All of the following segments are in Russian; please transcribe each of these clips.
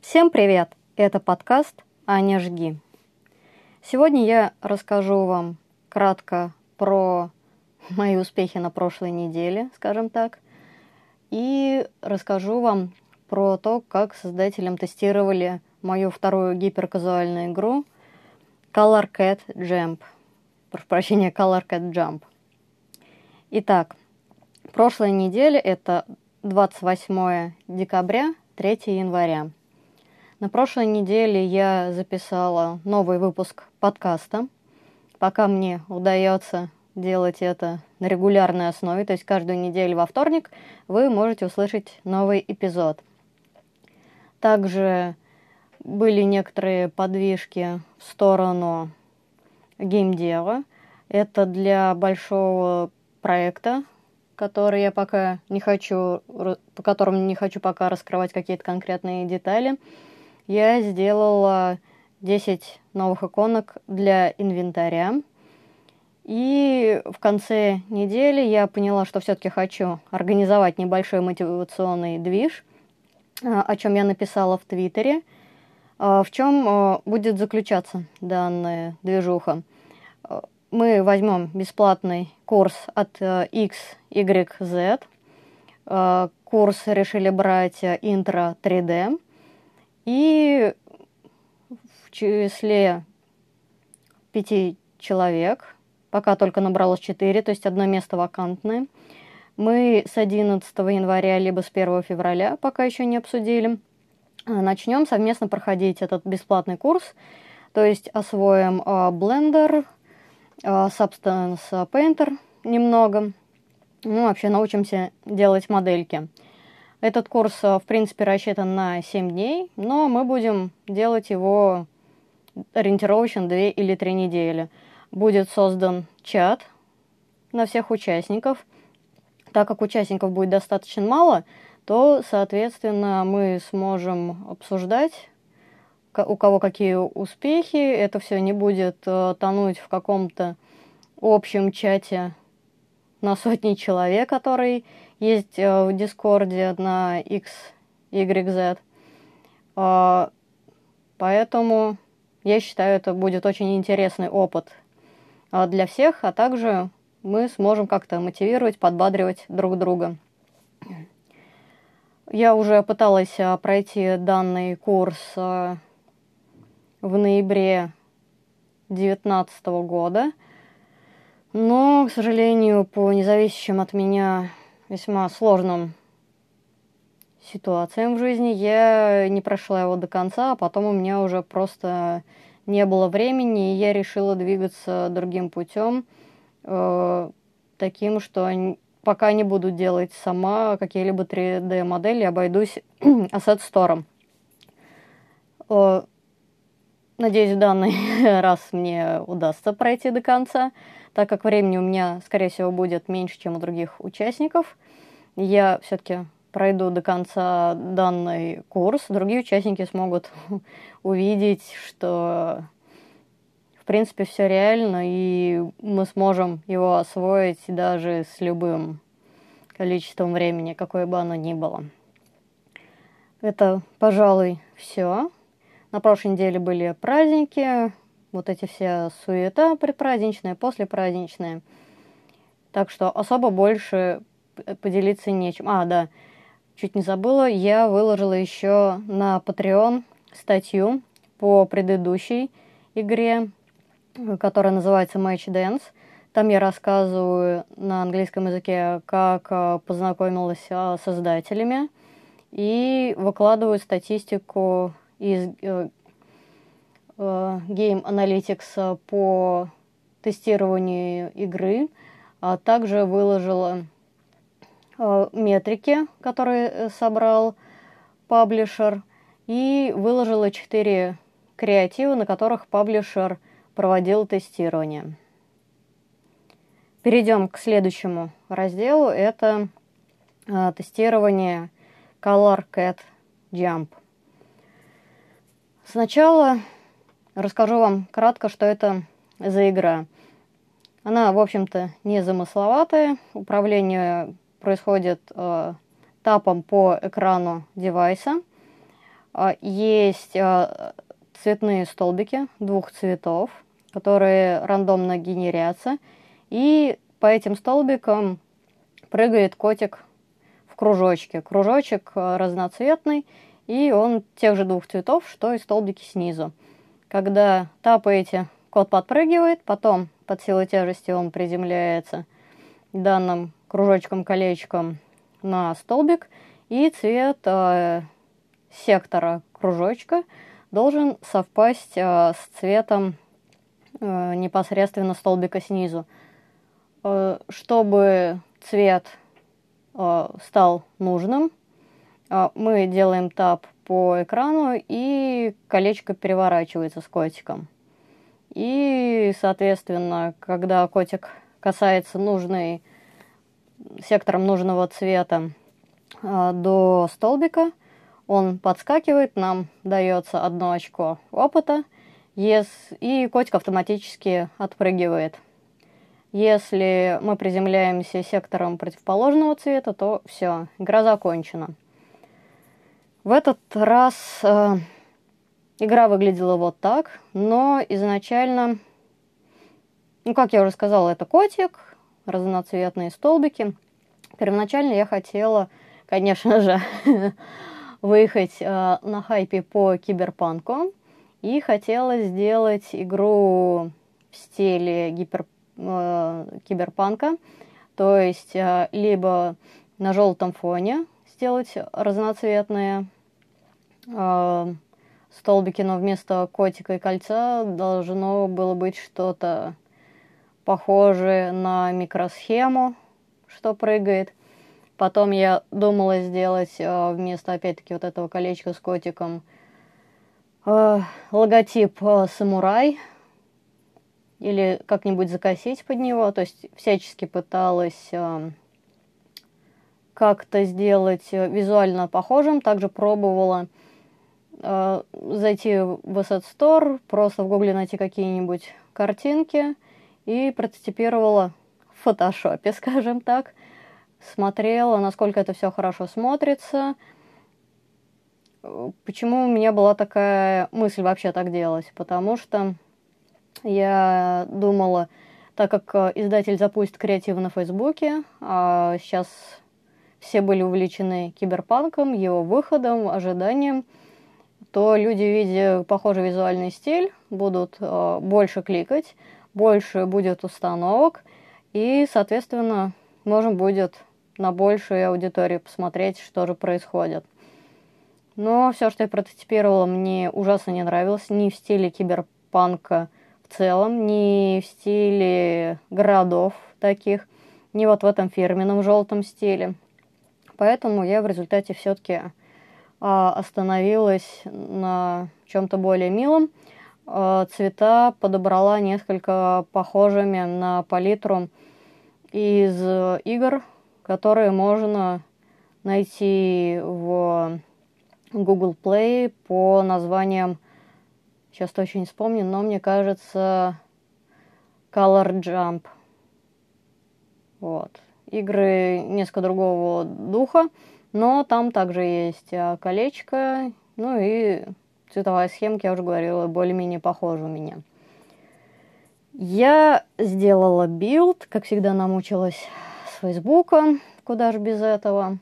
Всем привет! Это подкаст «Аня, жги». Сегодня я расскажу вам кратко про мои успехи на прошлой неделе, скажем так, и расскажу вам про то, как создателям тестировали мою вторую гиперказуальную игру Color Cat Jump. Прошу прощения, Color Cat Jump. Итак, прошлая неделя это 28 декабря, 3 января. На прошлой неделе я записала новый выпуск подкаста. Пока мне удается делать это на регулярной основе, то есть каждую неделю во вторник вы можете услышать новый эпизод. Также были некоторые подвижки в сторону геймдева. Это для большого проекта, который я пока не хочу, по которому не хочу пока раскрывать какие-то конкретные детали. Я сделала 10 новых иконок для инвентаря. И в конце недели я поняла, что все-таки хочу организовать небольшой мотивационный движ, а, о чем я написала в Твиттере. А, в чем а, будет заключаться данная движуха? Мы возьмем бесплатный курс от X, Y, Z. Курс решили брать интро 3D. И в числе пяти человек – пока только набралось 4, то есть одно место вакантное. Мы с 11 января либо с 1 февраля, пока еще не обсудили, начнем совместно проходить этот бесплатный курс, то есть освоим Blender, Substance Painter немного, ну, вообще научимся делать модельки. Этот курс, в принципе, рассчитан на 7 дней, но мы будем делать его ориентировочно 2 или 3 недели – будет создан чат на всех участников. Так как участников будет достаточно мало, то, соответственно, мы сможем обсуждать, у кого какие успехи. Это все не будет э, тонуть в каком-то общем чате на сотни человек, который есть э, в Дискорде на X, Y, Z. Э, поэтому я считаю, это будет очень интересный опыт а, для всех, а также мы сможем как-то мотивировать, подбадривать друг друга. Я уже пыталась а, пройти данный курс а, в ноябре 2019 года, но, к сожалению, по независящим от меня весьма сложным ситуациям в жизни я не прошла его до конца, а потом у меня уже просто не было времени, и я решила двигаться другим путем, э, таким, что пока не буду делать сама какие-либо 3D-модели, обойдусь Asset Store. Э, надеюсь, в данный раз мне удастся пройти до конца, так как времени у меня, скорее всего, будет меньше, чем у других участников. Я все-таки пройду до конца данный курс, другие участники смогут увидеть, что в принципе все реально, и мы сможем его освоить даже с любым количеством времени, какое бы оно ни было. Это, пожалуй, все. На прошлой неделе были праздники, вот эти все суета предпраздничные, послепраздничные. Так что особо больше поделиться нечем. А, да, чуть не забыла, я выложила еще на Patreon статью по предыдущей игре, которая называется Match Dance. Там я рассказываю на английском языке, как э, познакомилась с создателями, и выкладываю статистику из э, э, Game Analytics по тестированию игры, а также выложила Э, метрики, которые э, собрал паблишер, и выложила 4 креатива, на которых паблишер проводил тестирование. Перейдем к следующему разделу. Это э, тестирование Color Cat Jump. Сначала расскажу вам кратко, что это за игра. Она, в общем-то, не замысловатая. Управление происходит э, тапом по экрану девайса. Э, есть э, цветные столбики двух цветов, которые рандомно генерятся. И по этим столбикам прыгает котик в кружочке. Кружочек э, разноцветный, и он тех же двух цветов, что и столбики снизу. Когда тапаете, кот подпрыгивает, потом под силой тяжести он приземляется данным кружочком-колечком на столбик, и цвет э, сектора кружочка должен совпасть э, с цветом э, непосредственно столбика снизу. Э, чтобы цвет э, стал нужным, мы делаем тап по экрану, и колечко переворачивается с котиком. И, соответственно, когда котик касается нужной, сектором нужного цвета э, до столбика, он подскакивает, нам дается одно очко опыта, и котик автоматически отпрыгивает. Если мы приземляемся сектором противоположного цвета, то все, игра закончена. В этот раз э, Игра выглядела вот так, но изначально, ну, как я уже сказала, это котик, разноцветные столбики. Первоначально я хотела, конечно же, выехать э, на хайпе по киберпанку и хотела сделать игру в стиле гипер, э, киберпанка, то есть э, либо на желтом фоне сделать разноцветные э, столбике, но вместо котика и кольца должно было быть что-то похожее на микросхему, что прыгает. Потом я думала сделать э, вместо, опять-таки, вот этого колечка с котиком э, логотип э, самурай или как-нибудь закосить под него. То есть всячески пыталась как-то сделать визуально похожим. Также пробовала э, зайти в Asset Store, просто в гугле найти какие-нибудь картинки и прототипировала в фотошопе, скажем так. Смотрела, насколько это все хорошо смотрится. Почему у меня была такая мысль вообще так делать? Потому что я думала, так как издатель запустит креатив на Фейсбуке, а сейчас все были увлечены киберпанком, его выходом, ожиданием – то люди, видя похожий визуальный стиль, будут э, больше кликать, больше будет установок, и, соответственно, можно будет на большую аудиторию посмотреть, что же происходит. Но все, что я прототипировала, мне ужасно не нравилось. Ни в стиле киберпанка в целом, ни в стиле городов таких, ни вот в этом фирменном желтом стиле. Поэтому я в результате все-таки остановилась на чем-то более милом. А, цвета подобрала несколько похожими на палитру из игр, которые можно найти в Google Play по названиям, сейчас точно не вспомню, но мне кажется, Color Jump. Вот. Игры несколько другого духа. Но там также есть а, колечко, ну и цветовая схемка, я уже говорила, более-менее похожа у меня. Я сделала build, как всегда намучилась с Фейсбука, куда же без этого,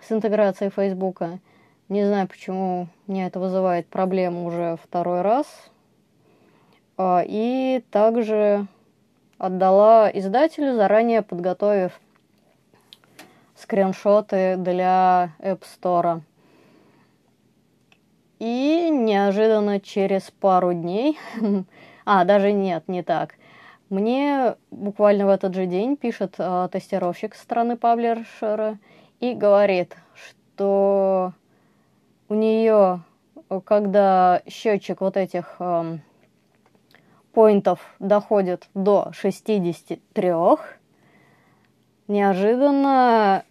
с интеграцией Фейсбука. Не знаю, почему мне это вызывает проблему уже второй раз. А, и также отдала издателю, заранее подготовив скриншоты для App Store. И неожиданно через пару дней, а, даже нет, не так, мне буквально в этот же день пишет э, тестировщик страны паблишера и говорит, что у нее, когда счетчик вот этих э, поинтов доходит до 63, неожиданно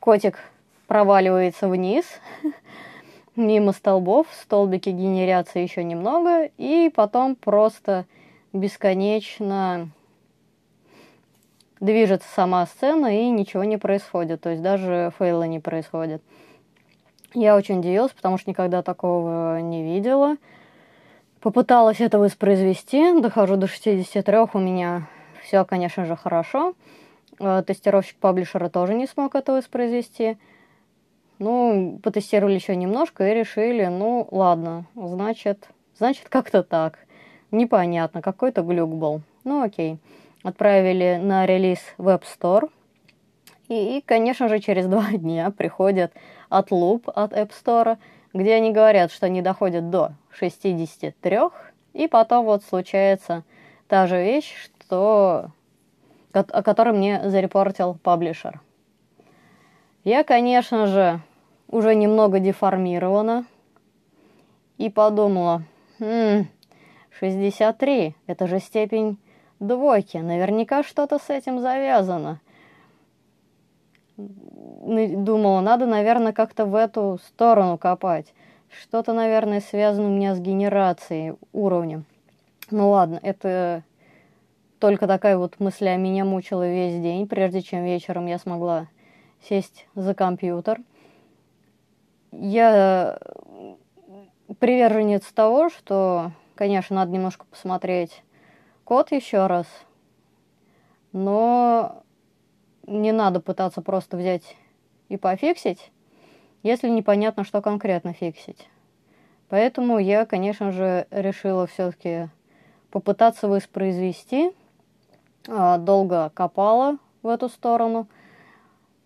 Котик проваливается вниз, мимо столбов, столбики генерятся еще немного, и потом просто бесконечно движется сама сцена и ничего не происходит, то есть даже фейла не происходит. Я очень удивилась, потому что никогда такого не видела. Попыталась это воспроизвести, дохожу до 63, у меня все, конечно же, хорошо. Э, тестировщик паблишера тоже не смог это воспроизвести. Ну, потестировали еще немножко и решили, ну, ладно, значит, значит как-то так. Непонятно, какой-то глюк был. Ну, окей. Отправили на релиз в App Store. И, и, конечно же, через два дня приходит отлуп от App Store, где они говорят, что они доходят до 63, и потом вот случается та же вещь, что, о которой мне зарепортил паблишер. Я, конечно же, уже немного деформирована и подумала, хм, 63, это же степень двойки, наверняка что-то с этим завязано. Думала, надо, наверное, как-то в эту сторону копать. Что-то, наверное, связано у меня с генерацией уровня. Ну ладно, это только такая вот мысль о меня мучила весь день, прежде чем вечером я смогла сесть за компьютер. Я приверженец того, что, конечно, надо немножко посмотреть код еще раз, но не надо пытаться просто взять и пофиксить, если непонятно, что конкретно фиксить. Поэтому я, конечно же, решила все-таки попытаться воспроизвести. А, долго копала в эту сторону.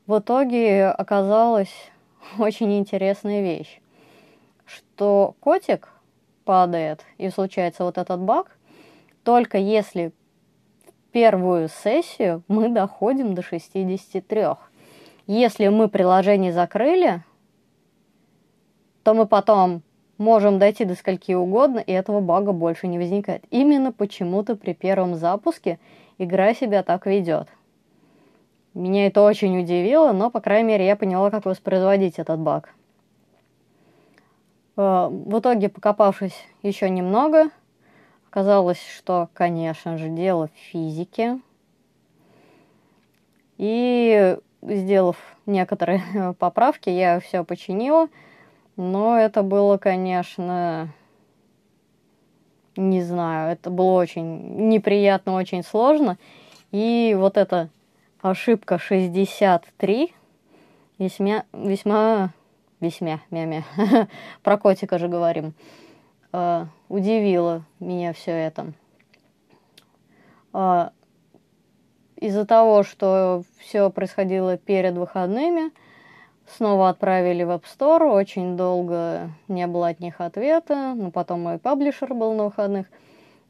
В итоге оказалась очень интересная вещь, что котик падает и случается вот этот баг, только если в первую сессию мы доходим до 63. Если мы приложение закрыли, то мы потом можем дойти до скольки угодно, и этого бага больше не возникает. Именно почему-то при первом запуске игра себя так ведет. Меня это очень удивило, но, по крайней мере, я поняла, как воспроизводить этот баг. Э, в итоге, покопавшись еще немного, оказалось, что, конечно же, дело в физике. И, сделав некоторые поправки, я все починила. Но это было, конечно, не знаю, это было очень неприятно, очень сложно. И вот это ошибка 63 весьма, весьма, весьма, мя-мя, про котика же говорим, uh, удивило меня все это. Uh, из-за того, что все происходило перед выходными, снова отправили в App Store, очень долго не было от них ответа, но потом мой паблишер был на выходных.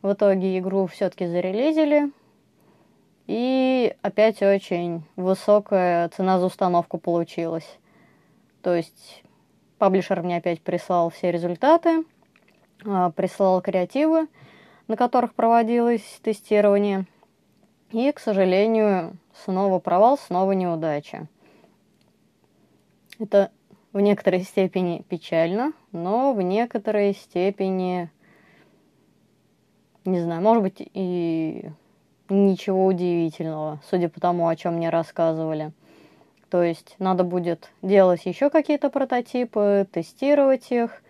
В итоге игру все-таки зарелизили, и опять очень высокая цена за установку получилась. То есть паблишер мне опять прислал все результаты, а, прислал креативы, на которых проводилось тестирование. И, к сожалению, снова провал, снова неудача. Это в некоторой степени печально, но в некоторой степени, не знаю, может быть, и Ничего удивительного, судя по тому, о чем мне рассказывали. То есть надо будет делать еще какие-то прототипы, тестировать их,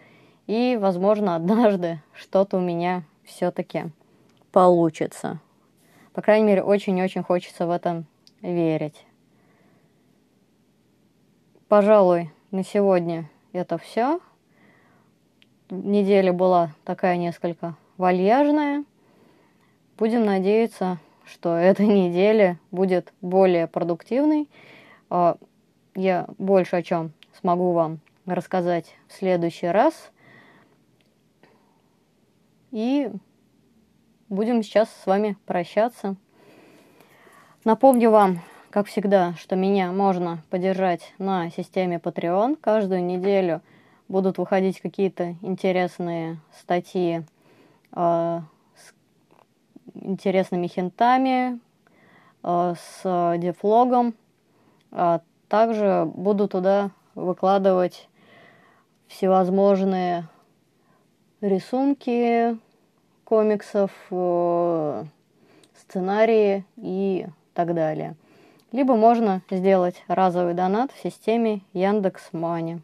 и, возможно, однажды что-то у меня все-таки получится. По крайней мере, очень-очень хочется в этом верить. Пожалуй, на сегодня это все. Неделя была такая несколько вальяжная. Будем надеяться, что эта неделя будет более продуктивной. А, я больше о чем смогу вам рассказать в следующий раз. И будем сейчас с вами прощаться. Напомню вам, как всегда, что меня можно поддержать на системе Patreon. Каждую неделю будут выходить какие-то интересные статьи а, интересными хинтами, э, с дефлогом. А также буду туда выкладывать всевозможные рисунки комиксов, э, сценарии и так далее. Либо можно сделать разовый донат в системе Яндекс Мани.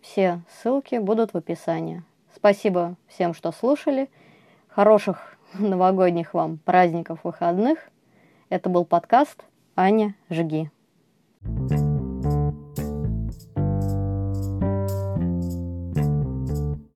Все ссылки будут в описании. Спасибо всем, что слушали. Хороших новогодних вам праздников, выходных. Это был подкаст Аня Жги.